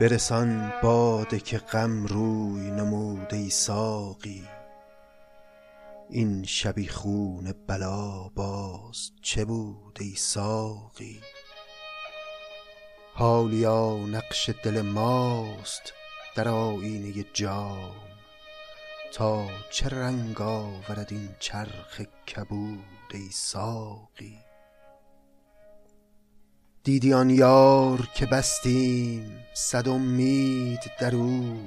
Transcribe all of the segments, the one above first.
برسان باده که غم روی نمود ای ساقی. این شبیخون بلا باز چه بود ای ساقی؟ حالیا نقش دل ماست در آیینه جام. تا چه رنگ آورد این چرخ کبود ای ساقی؟ دیدی یار که بستیم صد امید در او؟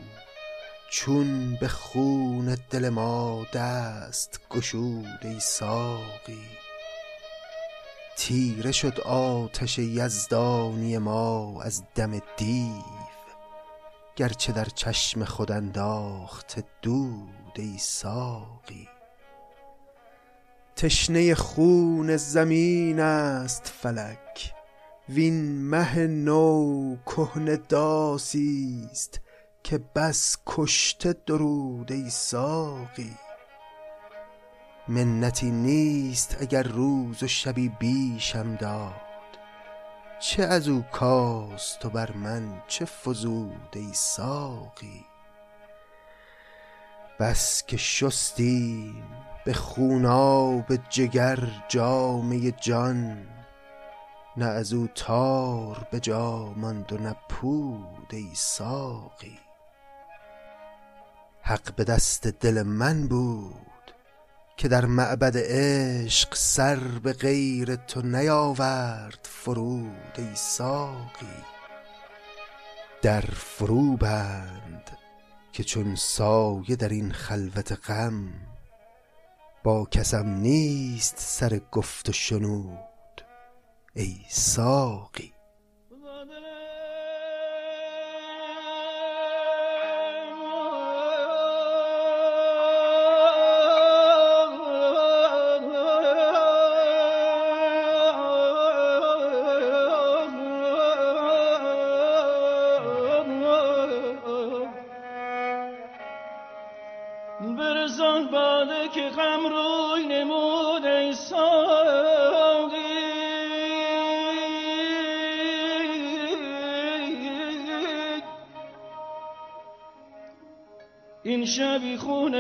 چون به خون دل ما دست گشود ای ساقی. تیره شد آتش یزدانی ما از دم دیو گرچه در چشم خود انداخته دود ای ساقی. تشنه خون زمین است فلک وین مه نو کهنه داسی است که بس کشته درود ای ساقی. منتی نیست اگر روز و شبی بیشم داد. چه از او کاست و بر من چه فزود ای ساقی. بس که شستیم به خوناب جگر جامه جان نه از او تار به جا ماند و نه پود ای ساقی. حق به دست دل من بود که در معبد عشق سر به غیر تو نیاورد فرود ای ساقی. در فروبند که چون سایه در این خلوت غم با کسم نیست سر گفت و شنود. ای ساقی.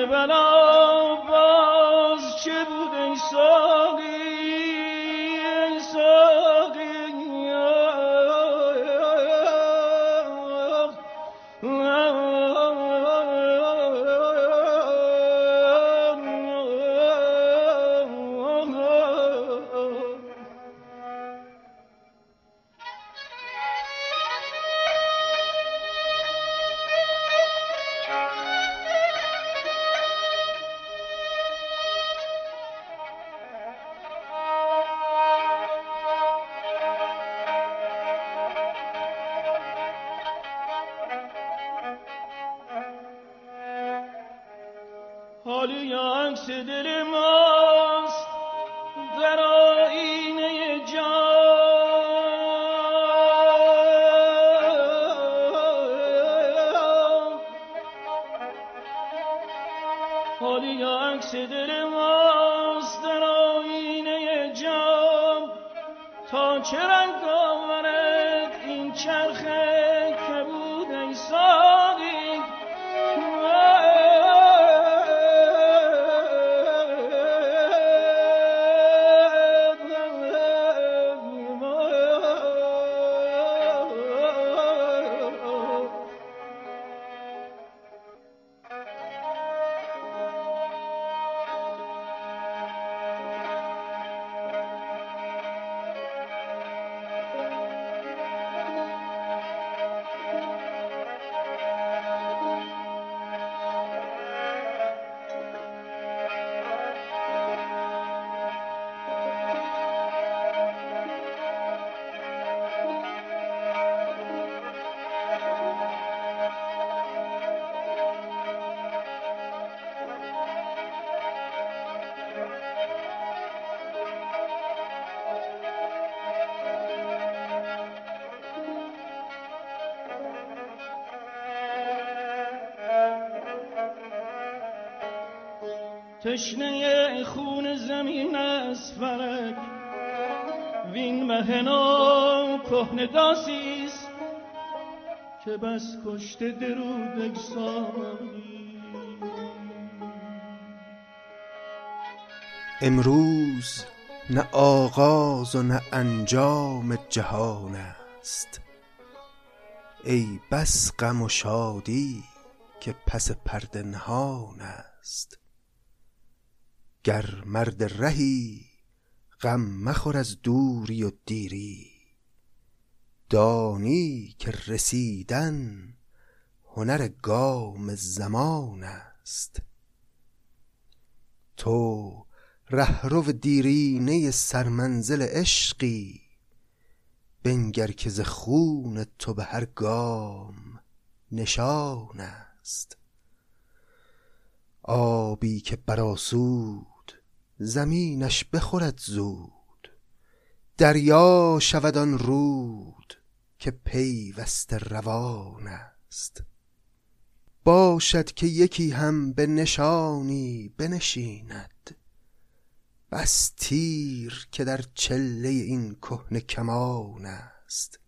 بلا Aksedirim ağır تشنه خون زمین از فرک وین مهنا کهن داسیست که بس کشته درود امروز نه آغاز و نه انجام جهان است. ای بس غم و شادی که پس پرده نهان است. گر مرد رهی غم مخور از دوری و دیری. دانی که رسیدن هنر گام زمان است. تو رهرو دیرینه سرمنزل عشقی بنگر که ز خون تو به هر گام نشان است. آبی که برآسود زمینش بخورد زود. دریا شود آن رود که پیوسته روان است. باشد که یکی هم به نشانی بنشیند. بس تیر که در چله این کهنه کمان است.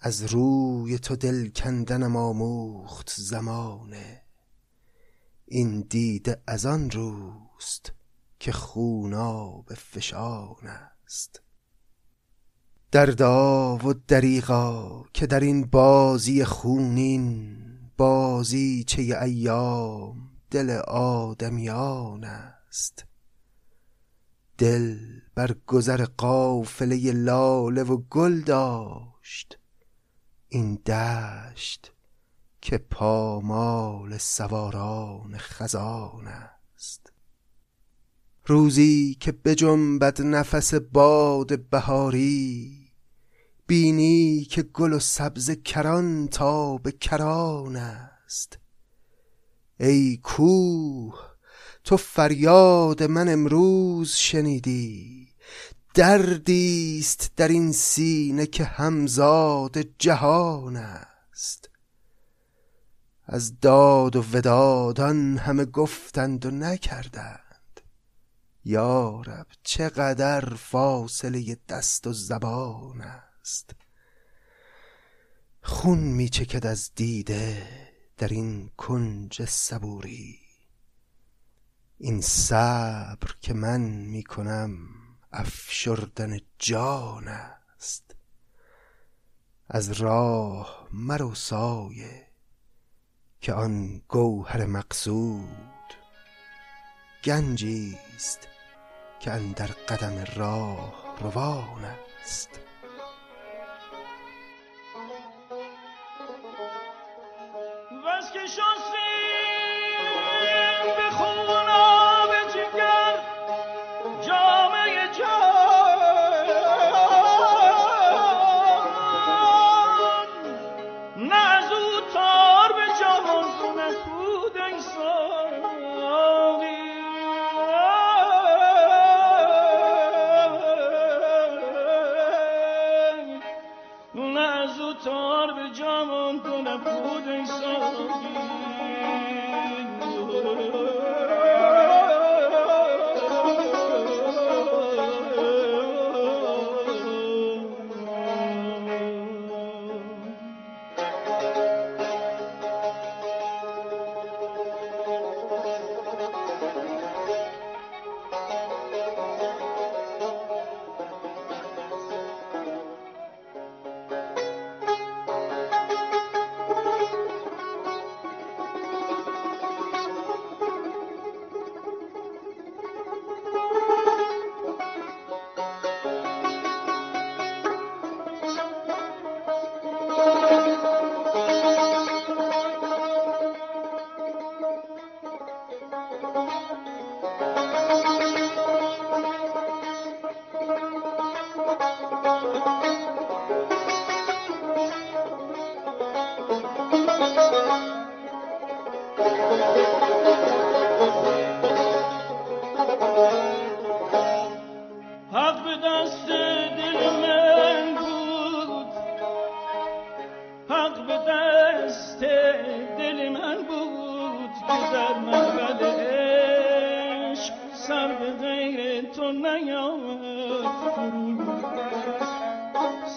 از روی تو دل کندنم آموخت زمانه. این دیده از آن روست که خوناب فشان است. دردا و دریغا که در این بازی خونین بازیچه ایام دل آدمیان است. دل بر گذر قافله لاله و گل داشت. این دشت که پامال سواران خزان است. روزی که بجنبد نفس باد بهاری بینی که گل و سبز کران تا به کران است. ای کوه تو فریاد من امروز شنیدی دردیست در این سینه که همزاد جهان است. از داد و ودادان همه گفتند و نکردند. یارب چقدر فاصله دست و زبان است؟ خون میچکد از دیده در این کنج صبوری. این صبر که من می کنم افشردن جان است. از راه مرو سایه که آن گوهر مقصود گنجی است که اندر قدم راه روان است.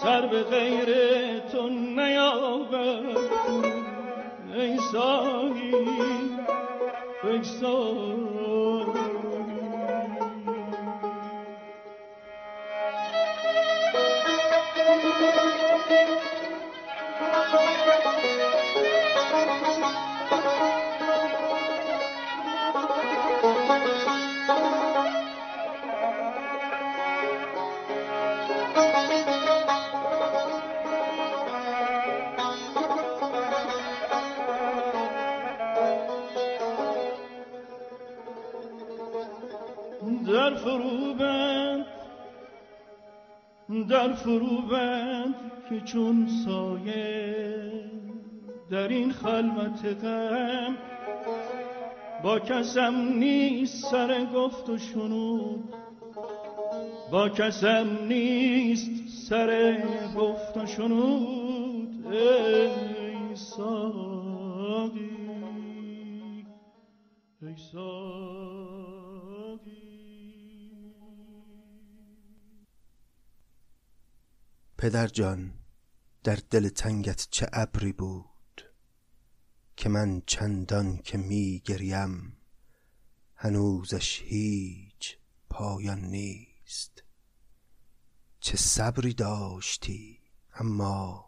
سر به غیر تو نیاورد ای ساقی ای در فرو بند در فرو بند که چون سایه در این خلوت غم. با کسم نیست سر گفت و شنود با کسم نیست سر گفت و شنود. ای ساقی ای ساقی. پدر جان در دل تنگت چه ابری بود؟ که من چندان که می گریم هنوزش هیچ پایان نیست. چه صبری داشتی اما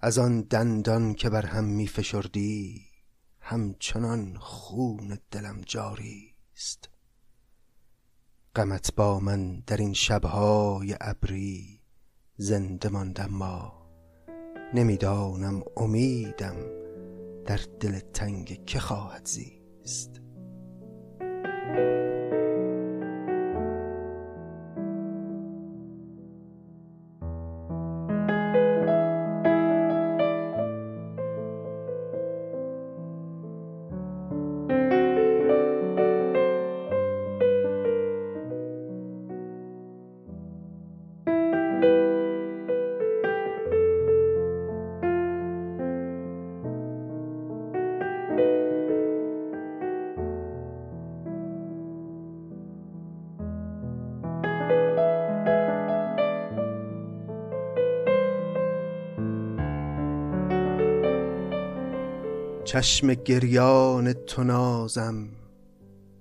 از آن دندان که بر هم می فشردی همچنان خون دلم جاری است غمت با من در این شبهای ابری زنده ماند اما نمی‌دانم امیدم در دل تنگ که خواهد زیست. چشم گریان تو نازم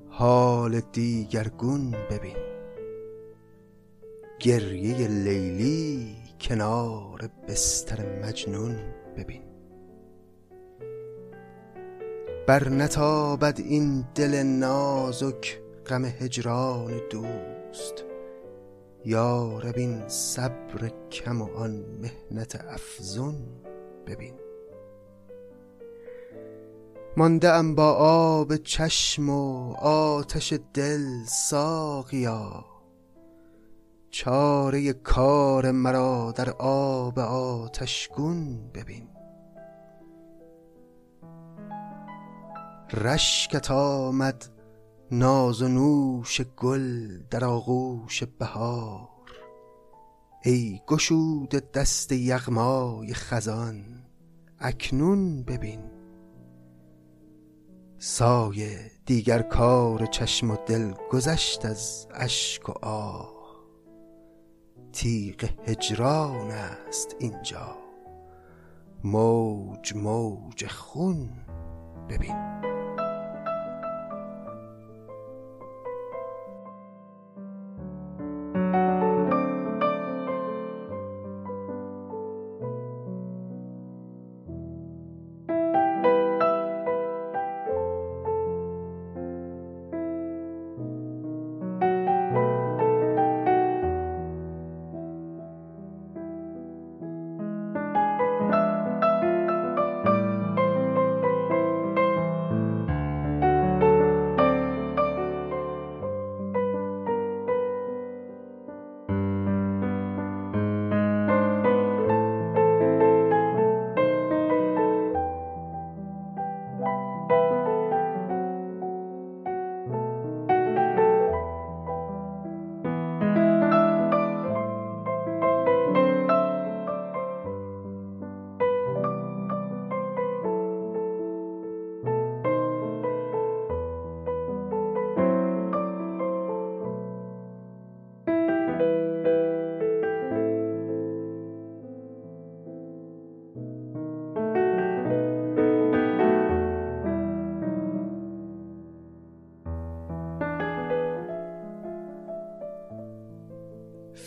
حال دیگرگون ببین. گریه لیلی کنار بستر مجنون ببین. بر نتابد این دل نازک غم هجران دوست یا رب این صبر کم و آن محنت افزون ببین. مانده ام با آب چشم و آتش دل ساقیا. چاره کار مرا در آب آتشگون ببین. رشکت آمد ناز و نوش گل در آغوش بهار. ای گشوده دست یغمای خزان اکنون ببین. سایه دیگر کار چشم و دل گذشت از اشک و آه. تیغ هجران است اینجا. موج موج خون ببین.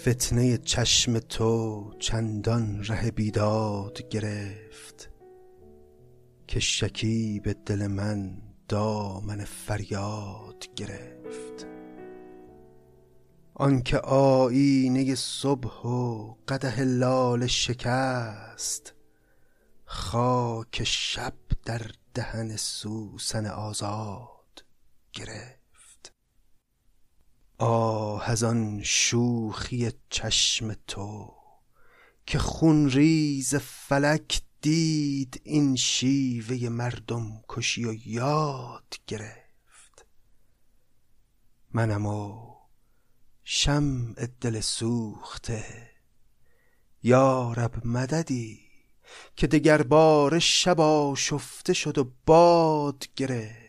فتنه چشم تو چندان ره بیداد گرفت که شکیب دل من دامن فریاد گرفت. آنکه آیینه صبح و قدح لاله شکست خاک شب در دهن سوسن آزاد گرفت. آه از آن شوخی چشم تو که خونریز فلک دید این شیوه مردم کشی و یاد گرفت. منم و شمع دل سوخته یارب مددی که دگر بار شب آشفته شد و باد گرفت.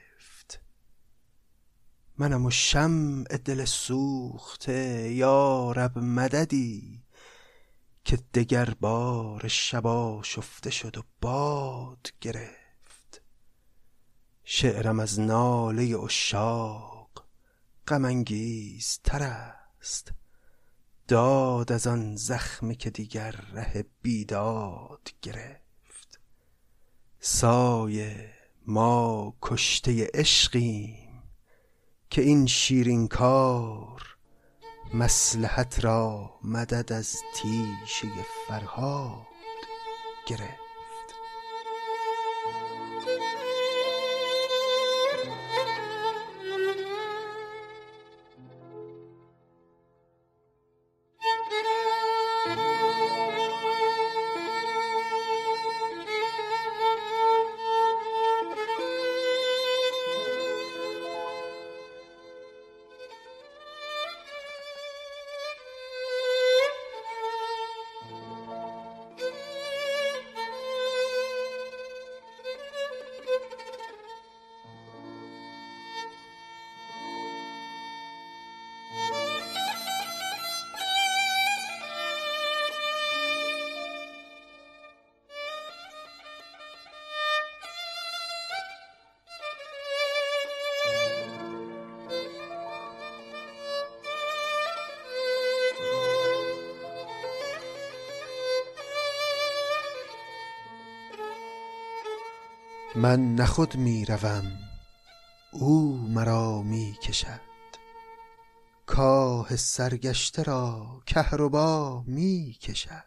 منم و شمع دل سوخته یارب مددی که دگر بار شب آشفته شد و باد گرفت. شعرم از ناله عشاق غم تر است. داد از آن زخمی که دیگر ره بیداد گرفت. سایه ما کشته عشقیم. که این شیرین کار مسلحت را مدد از تیشه فرهاد گرفت. من نه خود می روم او مرا می کشد. کاه سرگشته را کهربا می کشد.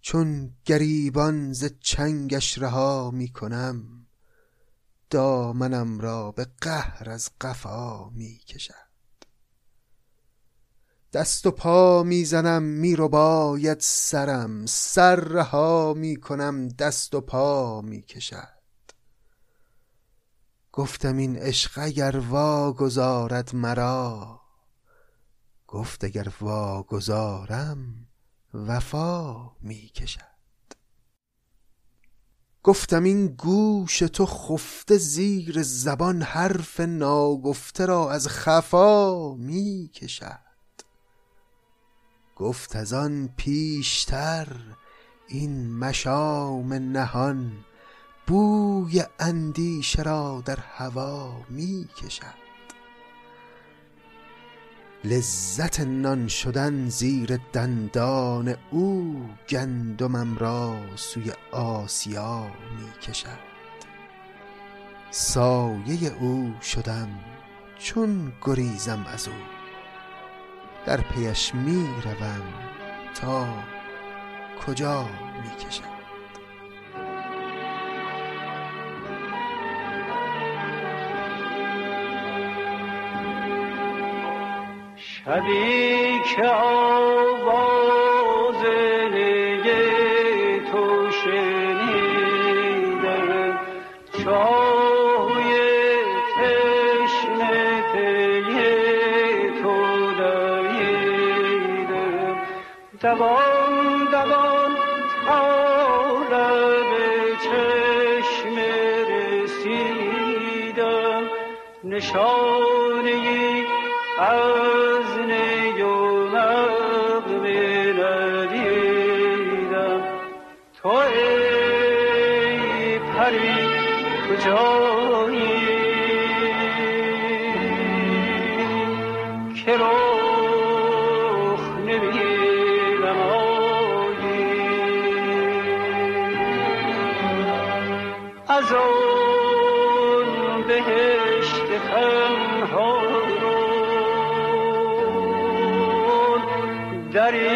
چون گریبان ز چنگش رها می کنم دامنم را به قهر از قفا می کشد. دست و پا می‌زنم میرو باید سرم. سر رها می‌کنم دست و پا می‌کشد. گفتم این عشق اگر واگذارد مرا گفت اگر واگذارم وفا می‌کشد. گفتم این گوش تو خفته زیر زبان حرف ناگفته را از خفا می‌کشد. گفت از آن پیشتر این مشام نهان بوی اندیشه را در هوا می کشد. لذت نان شدن زیر دندان او گندمم را سوی آسیا می کشد. سایه او شدم چون گریزم از او. در پیش می روم تا کجا می کشم؟ شبی که دوان از آن بهشت خنها رو. دری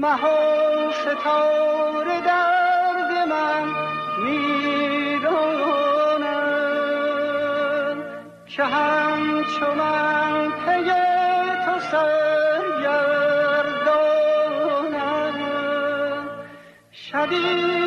مها ستاره Hadi.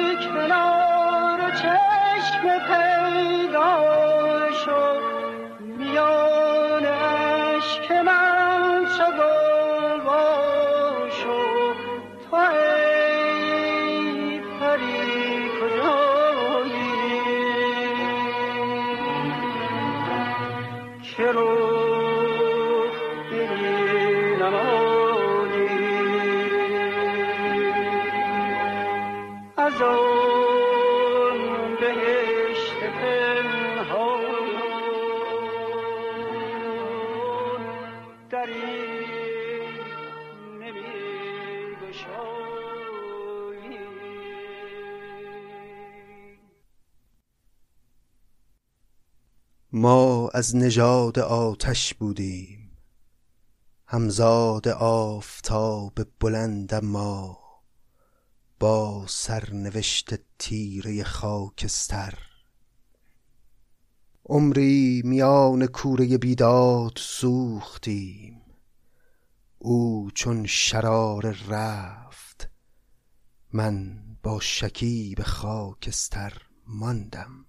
نژاد آتش بودیم. همزاد آفتاب بلند ما با سرنوشت تیره خاکستر. عمری میان کوره بیداد سوختیم. او چون شرار رفت من با شکیب خاکستر ماندم.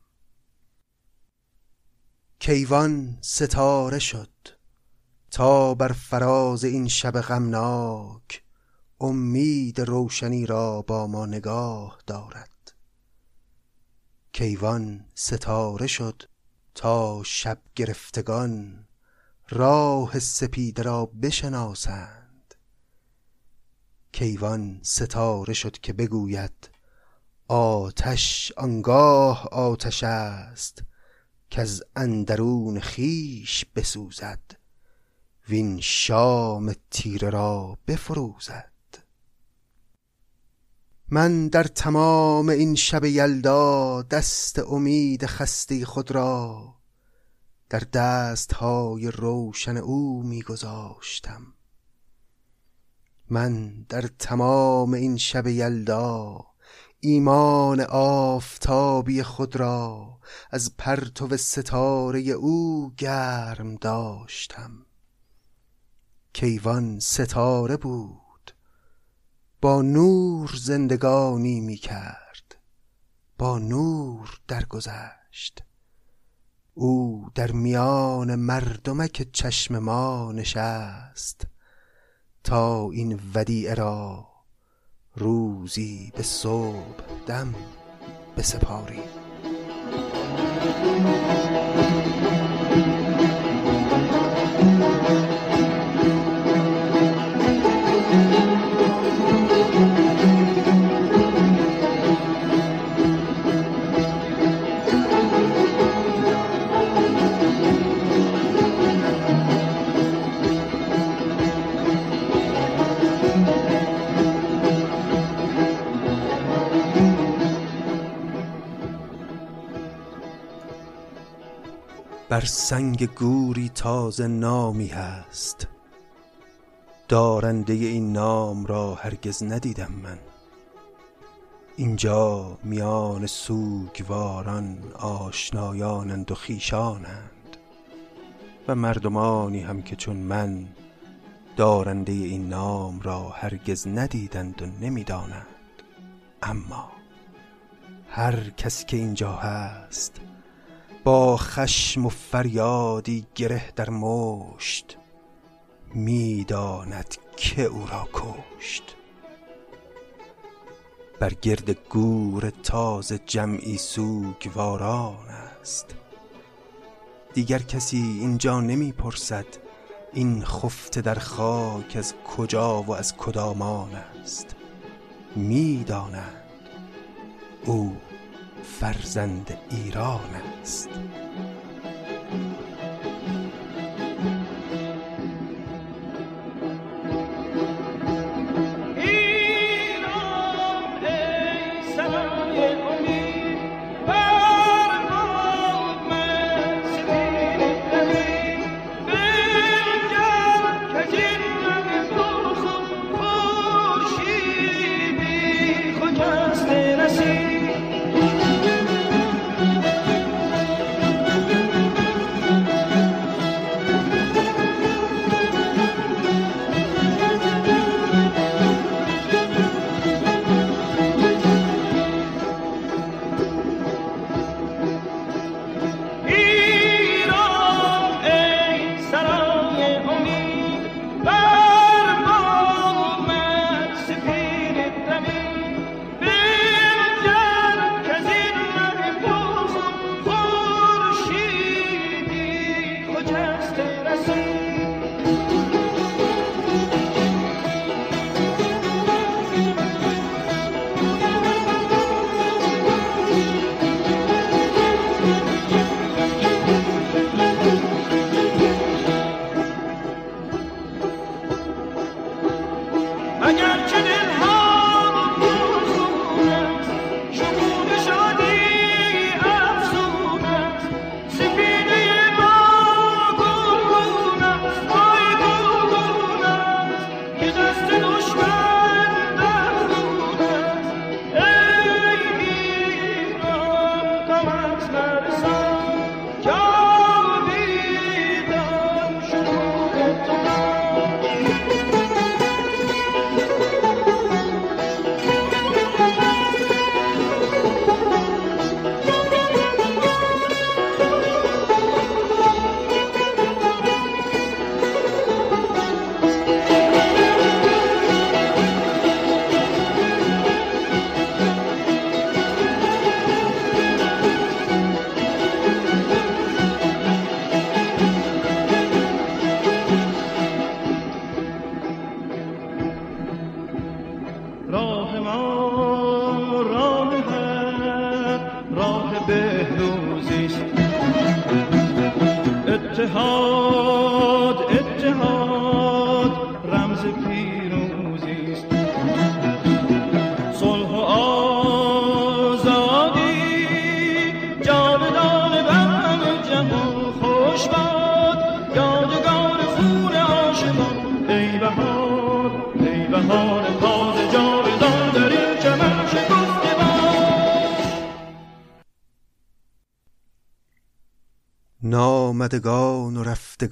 کیوان ستاره شد تا بر فراز این شب غمناک امید روشنی را با ما نگاه دارد. کیوان ستاره شد تا شب گرفتگان راه سپیده را بشناسند. کیوان ستاره شد که بگوید آتش آنگاه آتش است کز اندرون خویش بسوزد وین شام تیره را بفروزد. من در تمام این شب یلدا دست امید خسته خود را در دستهای روشن او میگذاشتم. من در تمام این شب یلدا ایمان آفتابی خود را از پرتو ستاره او گرم داشتم. کیوان ستاره بود. با نور زندگانی می کرد. با نور درگذشت. او در میان مردمک چشم ما نشست. تا این ودیعه را روزی به صبح دم بسپاریم بر سنگ گوری تازه نامی هست. دارنده این نام را هرگز ندیدم من. اینجا میان سوگواران آشنایانند و خیشانند و مردمانی هم که چون من دارنده این نام را هرگز ندیدند و نمی‌دانند. اما هر کس که اینجا هست با خشم و فریادی گره در مشت می‌داند که او را کشت. بر گرد گور تازه جمعی سوگواران است. دیگر کسی اینجا نمی‌پرسد این خفته در خاک از کجا و از کدامان است. می‌دانند او فرزند ایران است.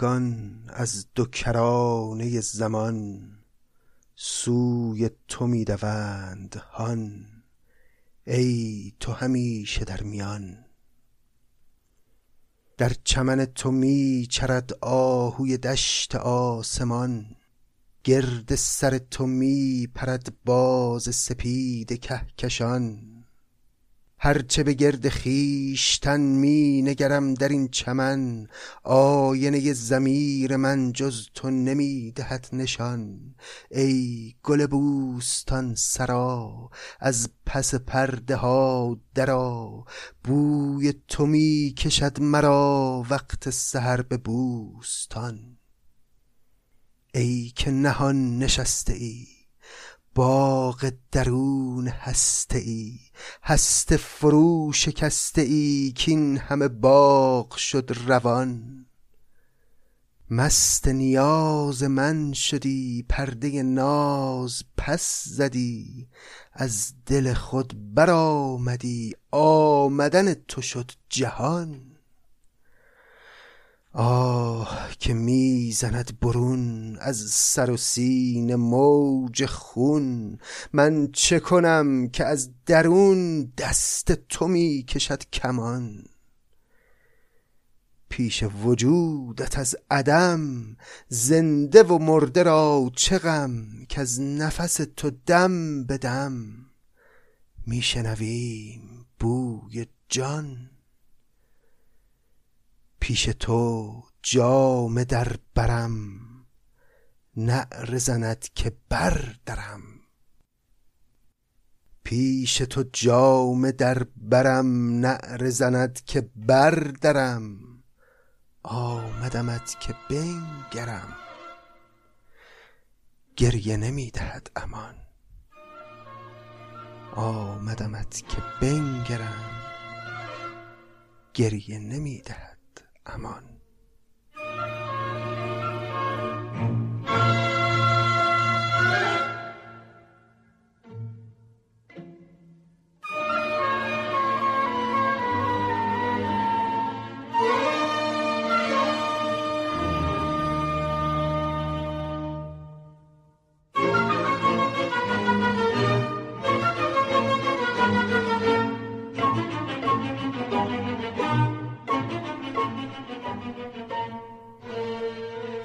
رفتگان از دو کرانه زمان سوی تو می دوند هان. ای تو همیشه در میان. در چمن تو می چرد آهوی دشت آسمان. گرد سر تو می پرد باز سپید کهکشان. هرچه به گرد خویشتن می نگرم در این چمن آینه ضمیر من جز تو نمی دهد نشان. ای گل بوستان سرا از پس پرده ها درآ بوی تو می کشد مرا وقت سحر به بوستان. ای که نهان نشسته ای باغ درون هسته ای هسته فرو شکسته ای کین همه باغ شد روان. مست نیاز من شدی پرده ناز پس زدی از دل خود برآمدی آمدن تو شد جهان. آه که می‌زند برون از سر و سینه موج خون. من چه کنم که از درون دست تو می کشد کمان؟ پیش وجودت از عدم زنده و مرده را چه غم از نفس تو دم به دم. میشنویم بوی جان. پیش تو جامه در برم نعره زند که بردرم پیش تو جامه در برم نعره زند که بردرم آمدمت که بنگرم. گریه نمی دهد امان. آمدمت که بنگرم. گریه نمی دهد امان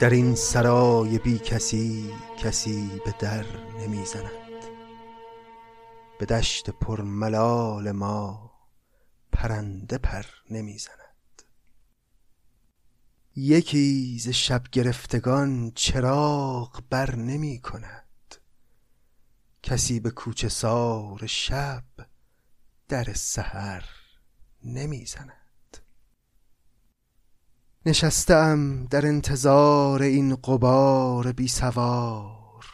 در این سرای بی کسی کسی به در نمی‌زند به دشت پر ملال ما پرنده پر نمی‌زند یکی ز شب گرفتگان چراغ بر نمی کند. کسی به کوچه سار شب در سحر نمی‌زند نشسته در انتظار این غبار بی سوار.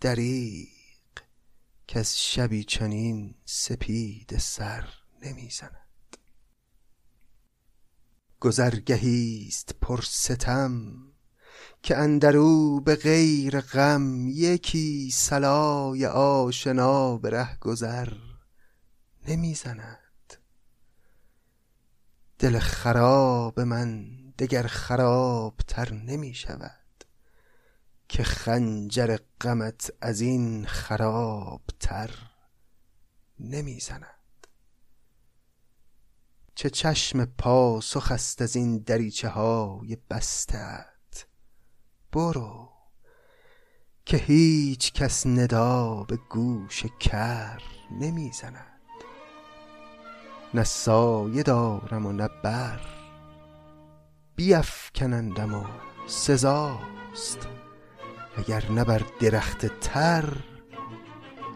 دریغ از شبی چنین سپید سر نمی‌زند. گذرگهی است پر ستم که اندرو به غیر غم یکی صلای آشنا به ره گذر نمی‌زند. دل خراب من دگر خرابتر نمی شود که خنجر غمت از این خرابتر نمی زند. چه چشم پاسخ است از این دریچه های بستت؟ برو که هیچ کس ندا به گوش کر نمی زند. نه سایه دارم و نه بر. بیفکنندم و سزاست. اگر نه بر درخت تر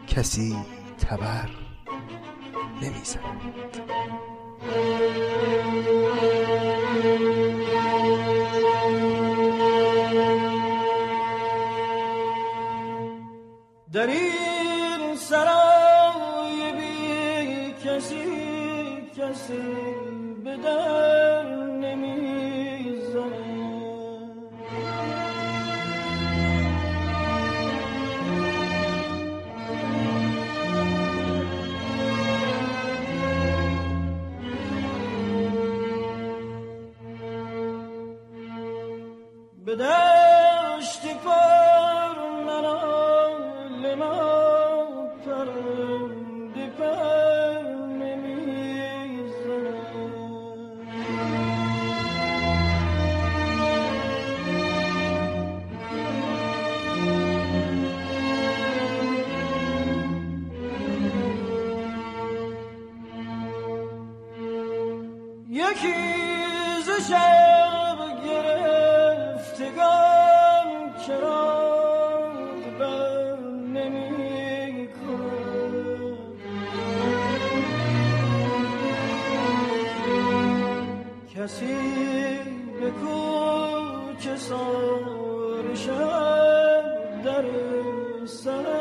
کسی تبر نمی‌زند. کسی به Sarı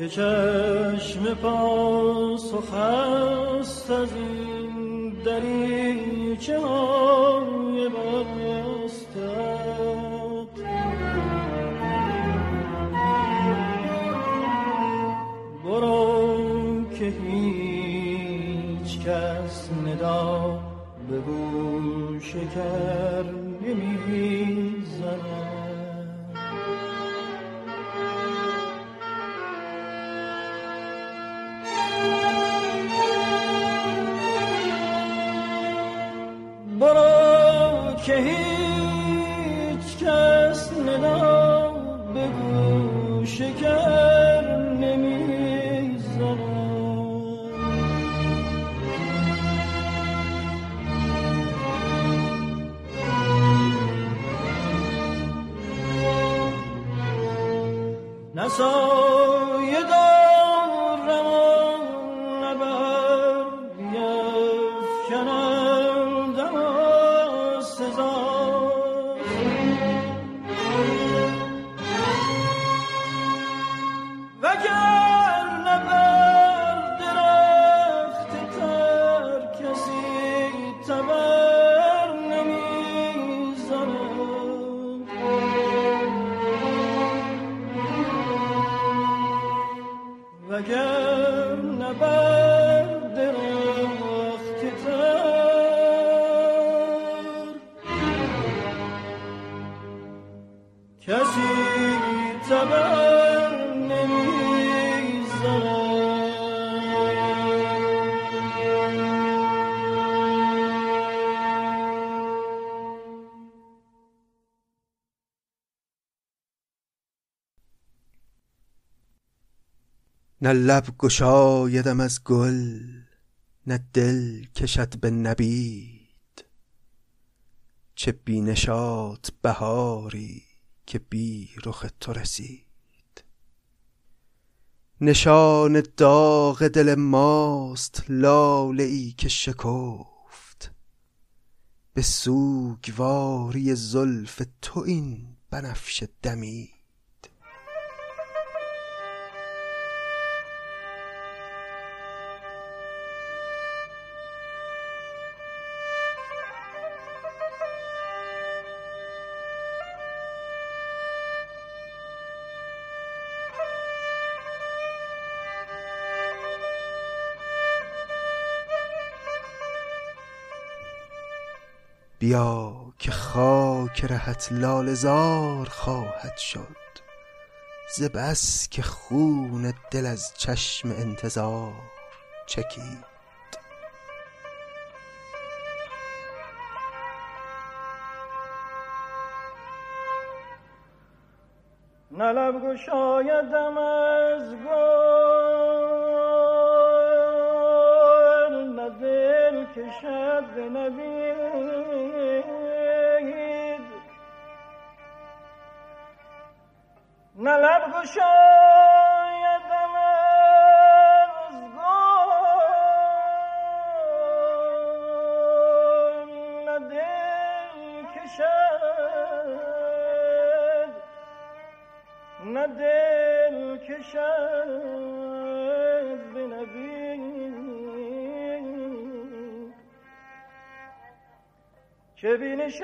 که چشم پاسخ هست از این دریچه های که هیچ کس ندا به گوش نمی‌زند وگر نبر نه لب گشایدم از گل نه دل کشد به نبید. چه بی نشاط بهاری که بی رخ تو رسید. نشان داغ دل ماست لاله ای که شکفت. به سوگواری زلف تو این بنفشه دمید. بیا که خاک رهت لالزار خواهد شد. ز بس که خون دل از چشم انتظار چکید. نه لب گشایدم از گل کشد به نه لب گشایدم از گل نه دل کشد. نه دل کشد. چه بینشات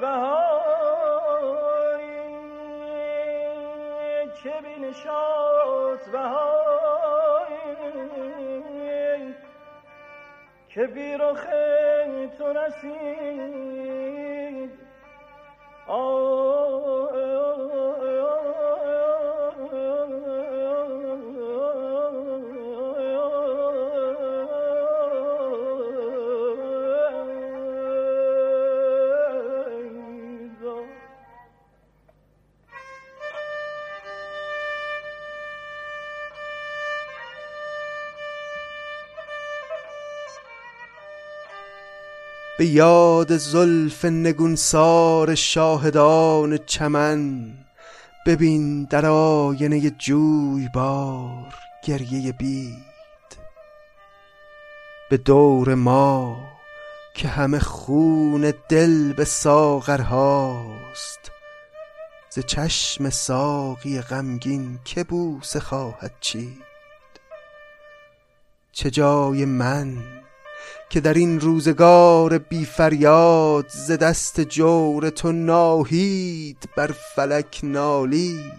بهار که بی نشاط بهایی؟ که بی رخ تو رسید به یاد زلف نگونسار شاهدان چمن ببین در آینه جویبار گریه بید به دور ما که همه خون دل به ساغرهاست ز چشم ساقی غمگین که بوسه خواهد چید. چه جای من که در این روزگار بی فریاد ز دست جور تو ناهید بر فلک نالید.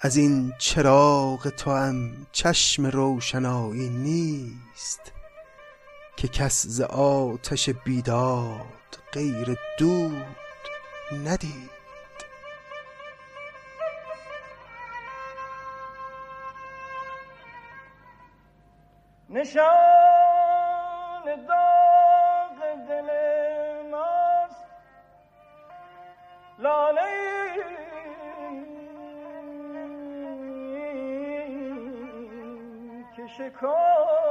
از این چراغ تو هم چشم روشنایی نیست که کس ز آتش بیداد غیر دود ندید. نشان داغ دل ماست. لاله که شکافت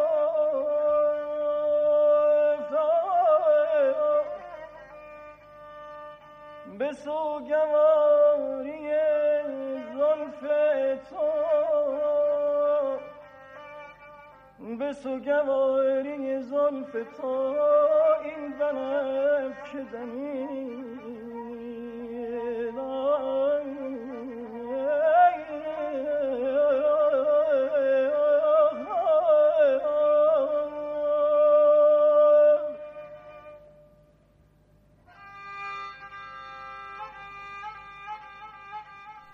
به سوگواری زلف تو به سوگواری زلف تو این بنفش زمین.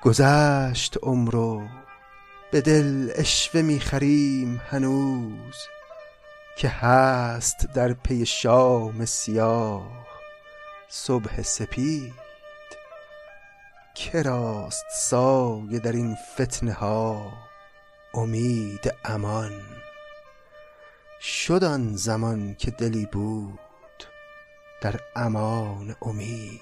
گذشت عمر به دل اشوه می‌خریم هنوز که هست در پی شام سیاه صبح سپید. کراست سایه در این فتنه ها امید امان. شد آن زمان که دلی بود در امان امید.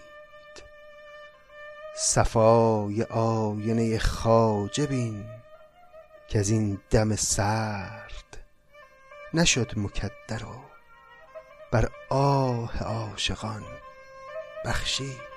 صفای آینه خواجه بین از این دم سرد نشد مکدر و بر آه عاشقان بخشید.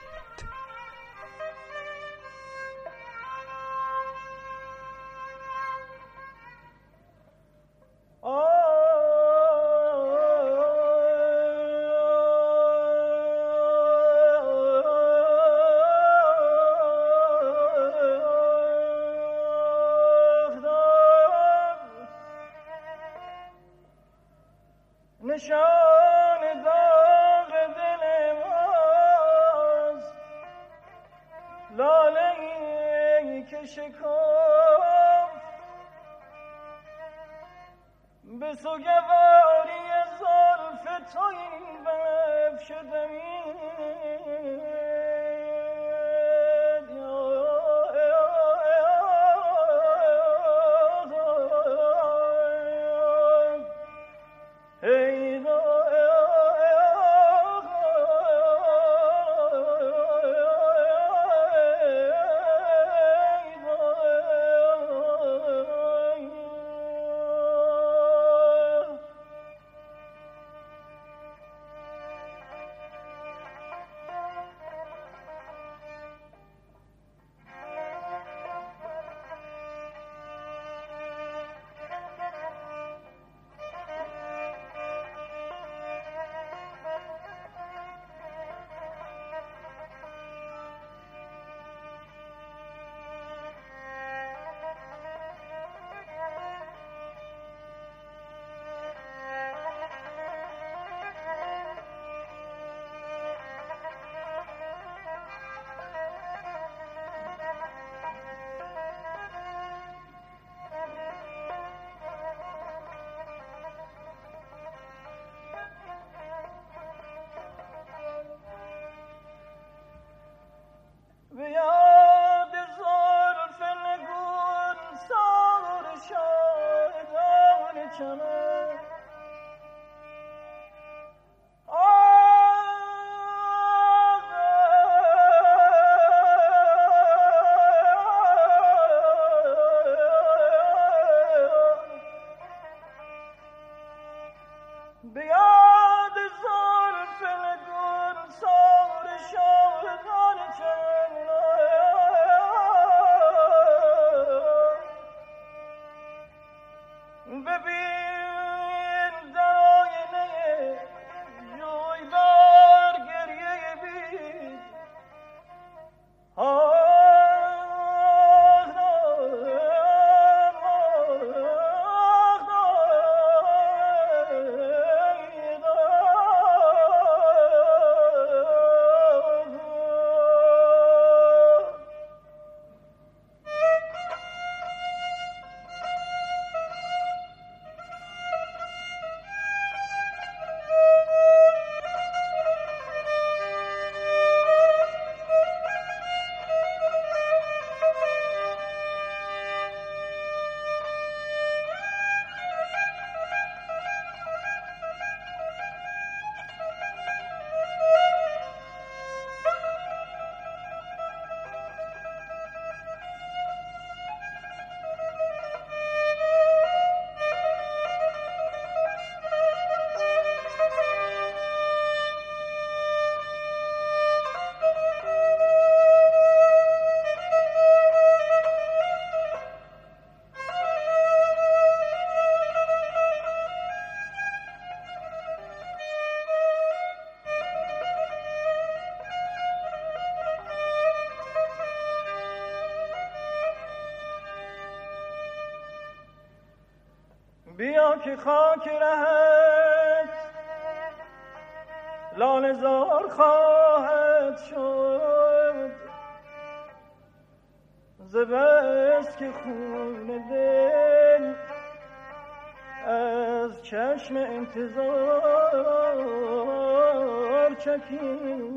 که خاک رهت لالزار خواهد شد. زبست که خون دل از چشم انتظار چکید